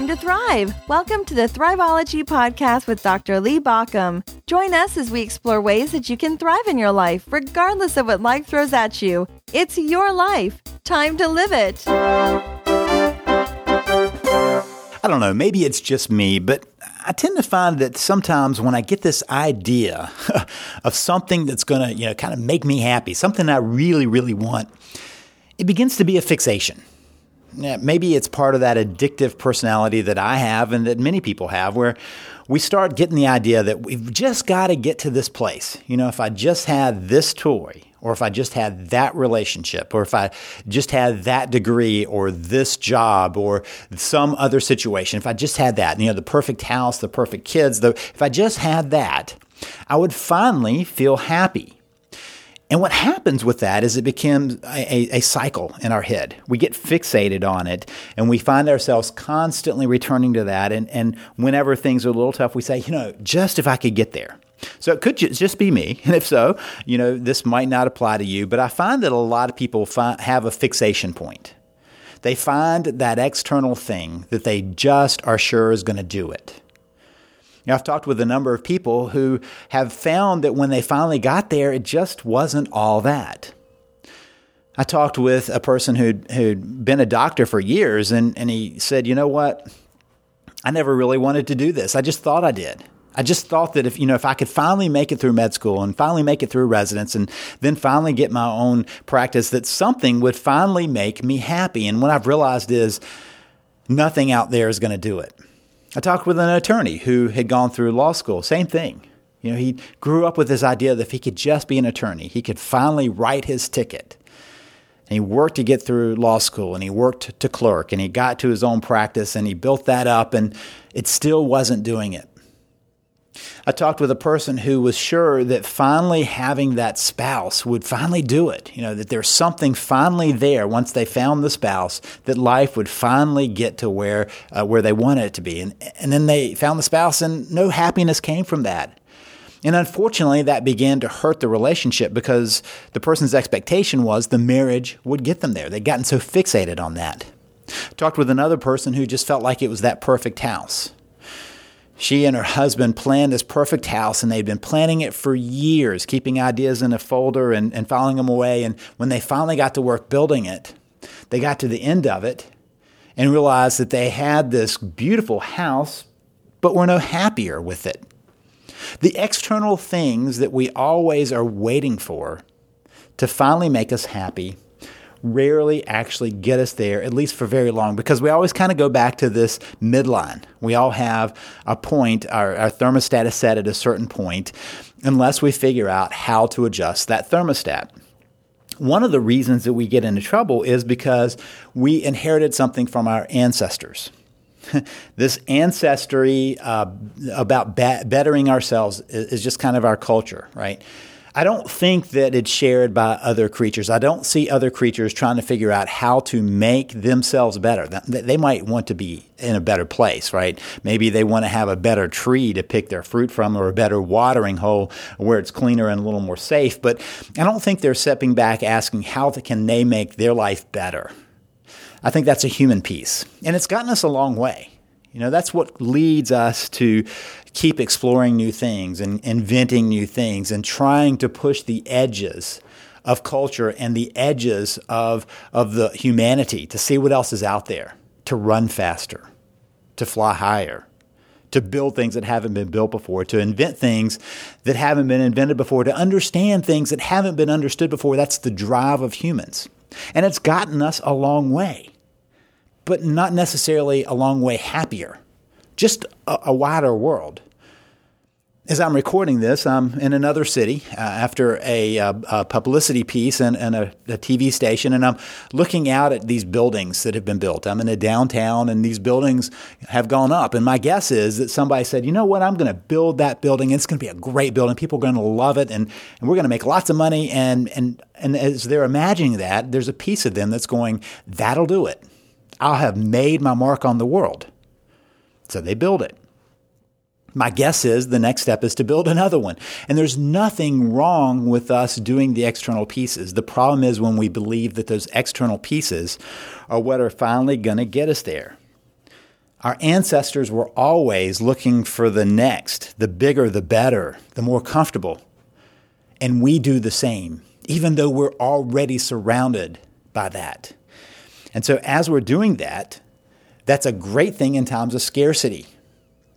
time to thrive. Welcome to the Thriveology Podcast with Dr. Lee Baucom. Join us as we explore ways that you can thrive in your life, regardless of what life throws at you. It's your life. Time to live it. I don't know, maybe it's just me, but I tend to find that sometimes when I get this idea of something that's going to, you know, kind of make me happy, something I really, really want, it begins to be a fixation. Maybe it's part of that addictive personality that I have and that many people have, where we start getting the idea that we've just got to get to this place. You know, if I just had this toy, or if I just had that relationship, or if I just had that degree, or this job, or some other situation, if I just had that, you know, the perfect house, the perfect kids, the, if I just had that, I would finally feel happy. And what happens with that is it becomes a, a, cycle in our head. We get fixated on it and we find ourselves constantly returning to that. And, and whenever things are a little tough, we say, you know, just if I could get there. So it could just be me. And if so, you know, this might not apply to you. But I find that a lot of people have a fixation point. They find that external thing that they just are sure is going to do it. I've talked with a number of people who have found that when they finally got there, it just wasn't all that. I talked with a person who'd, who'd been a doctor for years, and, and he said, You know what? I never really wanted to do this. I just thought I did. I just thought that if you know if I could finally make it through med school and finally make it through residence and then finally get my own practice that something would finally make me happy and what I've realized is nothing out there is going to do it. I talked with an attorney who had gone through law school. Same thing. You know, he grew up with this idea that if he could just be an attorney, he could finally write his ticket. And he worked to get through law school and he worked to clerk and he got to his own practice and he built that up and it still wasn't doing it. I talked with a person who was sure that finally having that spouse would finally do it. You know, that there's something finally there once they found the spouse that life would finally get to where uh, where they wanted it to be. And and then they found the spouse and no happiness came from that. And unfortunately, that began to hurt the relationship because the person's expectation was the marriage would get them there. They'd gotten so fixated on that. Talked with another person who just felt like it was that perfect house. She and her husband planned this perfect house, and they'd been planning it for years, keeping ideas in a folder and, and filing them away. And when they finally got to work building it, they got to the end of it and realized that they had this beautiful house, but were no happier with it. The external things that we always are waiting for to finally make us happy rarely actually get us there, at least for very long, because we always kind of go back to this midline. We all have a point, our, our thermostat is set at a certain point, unless we figure out how to adjust that thermostat. One of the reasons that we get into trouble is because we inherited something from our ancestors. this ancestry uh, about bettering ourselves is just kind of our culture, right? I don't think that it's shared by other creatures. I don't see other creatures trying to figure out how to make themselves better. They might want to be in a better place, right? Maybe they want to have a better tree to pick their fruit from or a better watering hole where it's cleaner and a little more safe. But I don't think they're stepping back asking how can they make their life better. I think that's a human piece. And it's gotten us a long way. You know, that's what leads us to keep exploring new things and inventing new things and trying to push the edges of culture and the edges of, of the humanity to see what else is out there, to run faster, to fly higher, to build things that haven't been built before, to invent things that haven't been invented before, to understand things that haven't been understood before. That's the drive of humans. And it's gotten us a long way, but not necessarily a long way happier just a, a wider world. As I'm recording this, I'm in another city uh, after a, uh, a, publicity piece and, and a, a, TV station, and I'm looking out at these buildings that have been built. I'm in a downtown, and these buildings have gone up. And my guess is that somebody said, you know what, I'm going to build that building. It's going to be a great building. People are going to love it, and, and we're going to make lots of money. And, and, and as they're imagining that, there's a piece of them that's going, that'll do it. I'll have made my mark on the world. So they build it. My guess is the next step is to build another one. And there's nothing wrong with us doing the external pieces. The problem is when we believe that those external pieces are what are finally going to get us there. Our ancestors were always looking for the next, the bigger, the better, the more comfortable. And we do the same, even though we're already surrounded by that. And so, as we're doing that, that's a great thing in times of scarcity.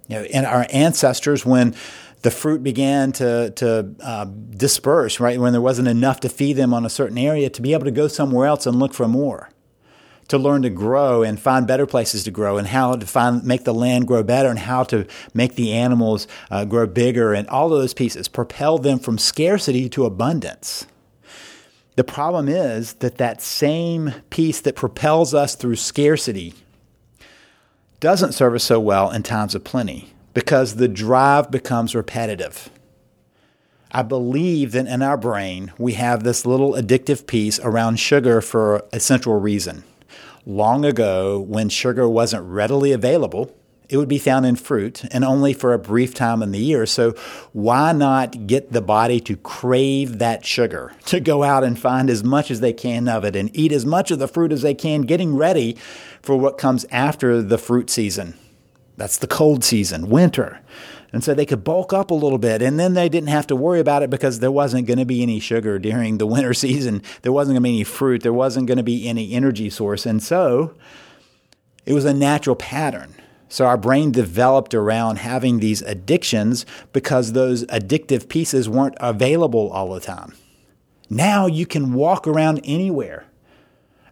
You know, and our ancestors, when the fruit began to, to uh, disperse, right, when there wasn't enough to feed them on a certain area, to be able to go somewhere else and look for more to learn to grow and find better places to grow and how to find make the land grow better and how to make the animals uh, grow bigger and all of those pieces propel them from scarcity to abundance. The problem is that that same piece that propels us through scarcity doesn't serve us so well in times of plenty because the drive becomes repetitive. I believe that in our brain we have this little addictive piece around sugar for a central reason long ago when sugar wasn't readily available. It would be found in fruit and only for a brief time in the year. So, why not get the body to crave that sugar, to go out and find as much as they can of it and eat as much of the fruit as they can, getting ready for what comes after the fruit season? That's the cold season, winter. And so they could bulk up a little bit. And then they didn't have to worry about it because there wasn't going to be any sugar during the winter season. There wasn't going to be any fruit. There wasn't going to be any energy source. And so it was a natural pattern. So our brain developed around having these addictions because those addictive pieces weren't available all the time. Now you can walk around anywhere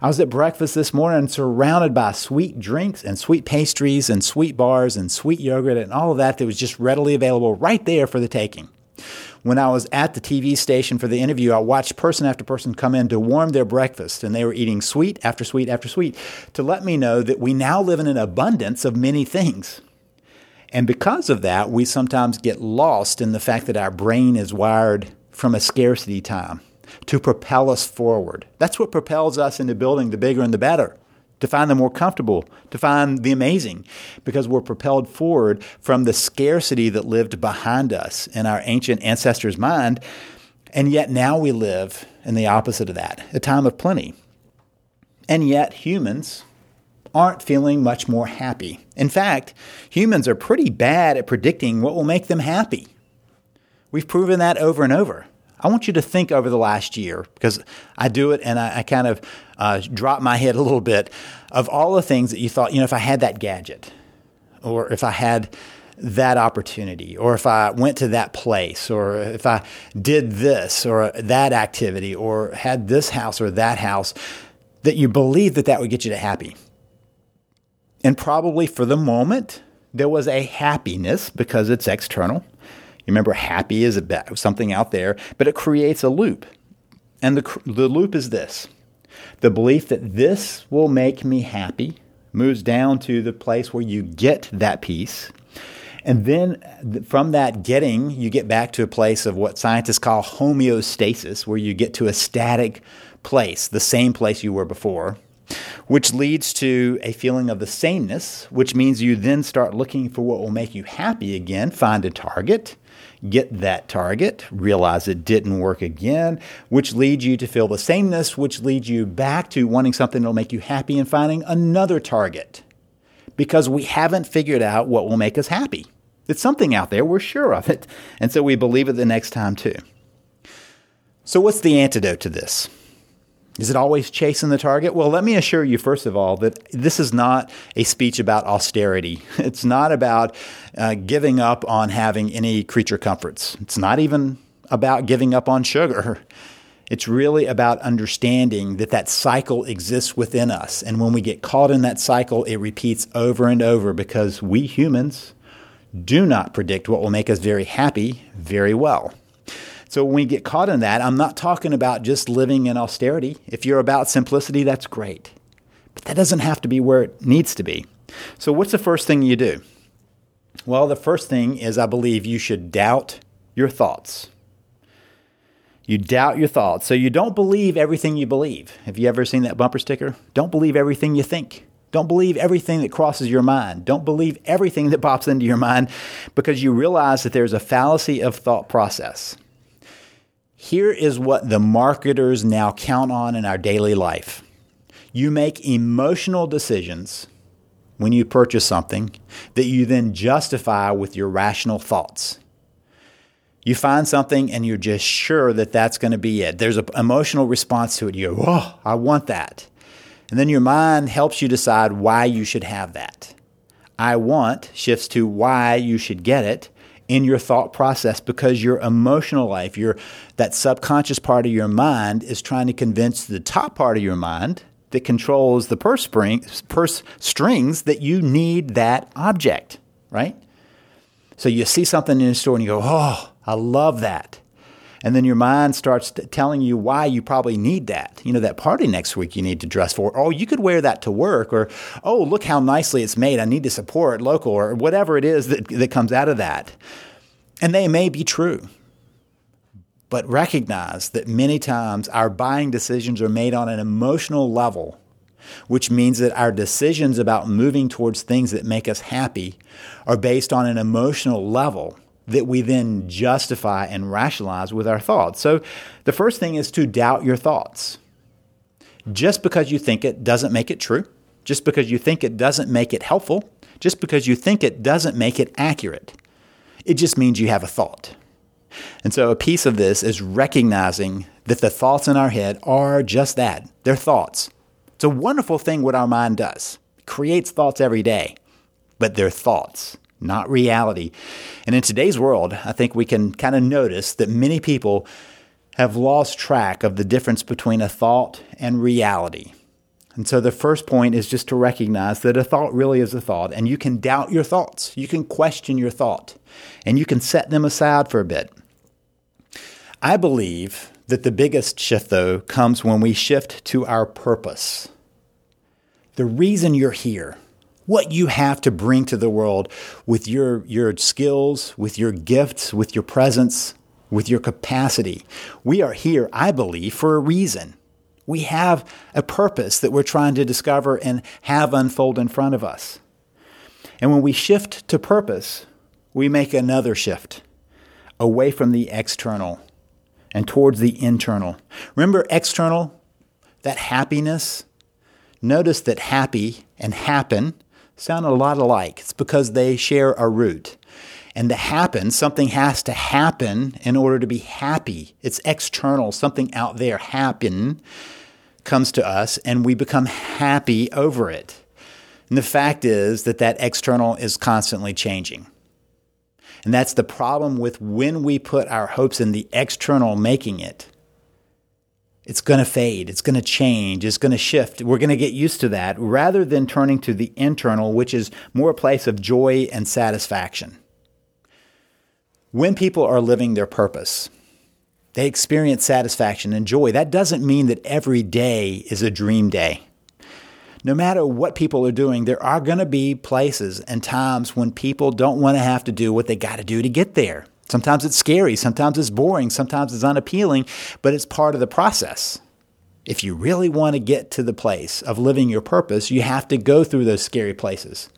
I was at breakfast this morning surrounded by sweet drinks and sweet pastries and sweet bars and sweet yogurt and all of that that was just readily available right there for the taking. When I was at the TV station for the interview, I watched person after person come in to warm their breakfast, and they were eating sweet after sweet after sweet to let me know that we now live in an abundance of many things. And because of that, we sometimes get lost in the fact that our brain is wired from a scarcity time to propel us forward. That's what propels us into building the bigger and the better, to find the more comfortable, to find the amazing, because we're propelled forward from the scarcity that lived behind us in our ancient ancestors' mind. And yet now we live in the opposite of that, a time of plenty. And yet humans aren't feeling much more happy. In fact, humans are pretty bad at predicting what will make them happy. We've proven that over and over. I want you to think over the last year because I do it and I, I kind of uh, drop my head a little bit of all the things that you thought, you know, if I had that gadget or if I had that opportunity or if I went to that place or if I did this or that activity or had this house or that house, that you believe that that would get you to happy. And probably for the moment, there was a happiness because it's external. You remember, happy is a, something out there, but it creates a loop. And the, the loop is this the belief that this will make me happy moves down to the place where you get that peace. And then from that getting, you get back to a place of what scientists call homeostasis, where you get to a static place, the same place you were before, which leads to a feeling of the sameness, which means you then start looking for what will make you happy again, find a target, get that target, realize it didn't work again, which leads you to feel the sameness, which leads you back to wanting something that'll make you happy and finding another target. Because we haven't figured out what will make us happy. It's something out there, we're sure of it. And so we believe it the next time too. So, what's the antidote to this? Is it always chasing the target? Well, let me assure you, first of all, that this is not a speech about austerity. It's not about uh, giving up on having any creature comforts. It's not even about giving up on sugar. It's really about understanding that that cycle exists within us. And when we get caught in that cycle, it repeats over and over because we humans do not predict what will make us very happy very well. So when we get caught in that, I'm not talking about just living in austerity. If you're about simplicity, that's great. But that doesn't have to be where it needs to be. So, what's the first thing you do? Well, the first thing is I believe you should doubt your thoughts. You doubt your thoughts. So, you don't believe everything you believe. Have you ever seen that bumper sticker? Don't believe everything you think. Don't believe everything that crosses your mind. Don't believe everything that pops into your mind because you realize that there's a fallacy of thought process. Here is what the marketers now count on in our daily life you make emotional decisions when you purchase something that you then justify with your rational thoughts. You find something and you're just sure that that's going to be it. There's an emotional response to it. You go, oh, I want that. And then your mind helps you decide why you should have that. I want shifts to why you should get it in your thought process because your emotional life, your that subconscious part of your mind is trying to convince the top part of your mind that controls the purse, spring, purse strings that you need that object, right? So you see something in a store and you go, "Oh, I love that." And then your mind starts telling you why you probably need that. You know, that party next week you need to dress for. Oh, you could wear that to work. Or, oh, look how nicely it's made. I need to support local or whatever it is that, that comes out of that. And they may be true. But recognize that many times our buying decisions are made on an emotional level, which means that our decisions about moving towards things that make us happy are based on an emotional level that we then justify and rationalize with our thoughts. So the first thing is to doubt your thoughts. Just because you think it doesn't make it true, just because you think it doesn't make it helpful, just because you think it doesn't make it accurate. It just means you have a thought. And so a piece of this is recognizing that the thoughts in our head are just that they're thoughts. It's a wonderful thing what our mind does, it creates thoughts every day, but they're thoughts not reality. And in today's world, I think we can kind of notice that many people have lost track of the difference between a thought and reality. And so the first point is just to recognize that a thought really is a thought, and you can doubt your thoughts. You can question your thought, and you can set them aside for a bit. I believe that the biggest shift, though, comes when we shift to our purpose. The reason you're here, what you have to bring to the world with your, your skills, with your gifts, with your presence, with your capacity. We are here, I believe, for a reason. We have a purpose that we're trying to discover and have unfold in front of us. And when we shift to purpose, we make another shift away from the external and towards the internal. Remember, external, that happiness? Notice that happy and happen sound a lot alike. It's because they share a root. And to happen, something has to happen in order to be happy. It's external, something out there happen comes to us and we become happy over it. And the fact is that that external is constantly changing. And that's the problem with when we put our hopes in the external making it it's going to fade, it's going to change, it's going to shift. We're going to get used to that rather than turning to the internal, which is more a place of joy and satisfaction. When people are living their purpose, they experience satisfaction and joy. That doesn't mean that every day is a dream day. No matter what people are doing, there are going to be places and times when people don't want to have to do what they got to do to get there. Sometimes it's scary, sometimes it's boring, sometimes it's unappealing, but it's part of the process. If you really want to get to the place of living your purpose, you have to go through those scary places.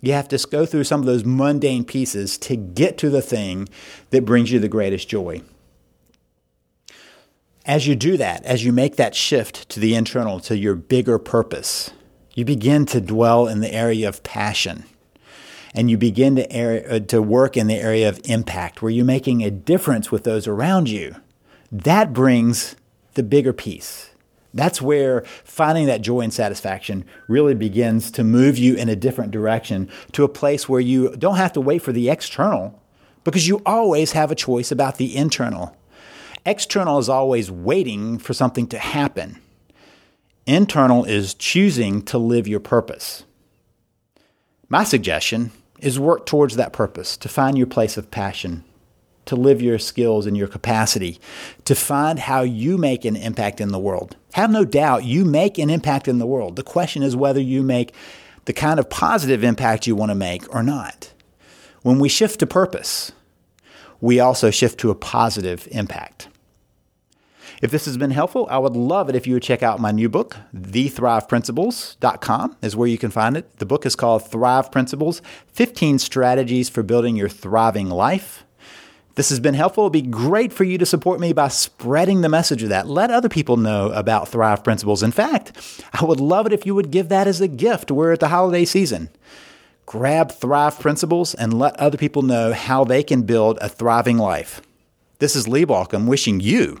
You have to go through some of those mundane pieces to get to the thing that brings you the greatest joy. As you do that, as you make that shift to the internal, to your bigger purpose, you begin to dwell in the area of passion and you begin to, uh, to work in the area of impact, where you're making a difference with those around you, that brings the bigger piece. That's where finding that joy and satisfaction really begins to move you in a different direction to a place where you don't have to wait for the external because you always have a choice about the internal. External is always waiting for something to happen. Internal is choosing to live your purpose. My suggestion is work towards that purpose, to find your place of passion, to live your skills and your capacity, to find how you make an impact in the world. Have no doubt you make an impact in the world. The question is whether you make the kind of positive impact you want to make or not. When we shift to purpose, we also shift to a positive impact. If this has been helpful, I would love it if you would check out my new book, thethriveprinciples.com is where you can find it. The book is called Thrive Principles 15 Strategies for Building Your Thriving Life. this has been helpful. It'd be great for you to support me by spreading the message of that. Let other people know about Thrive Principles. In fact, I would love it if you would give that as a gift. We're at the holiday season. Grab Thrive Principles and let other people know how they can build a thriving life. This is Lee Baucom wishing you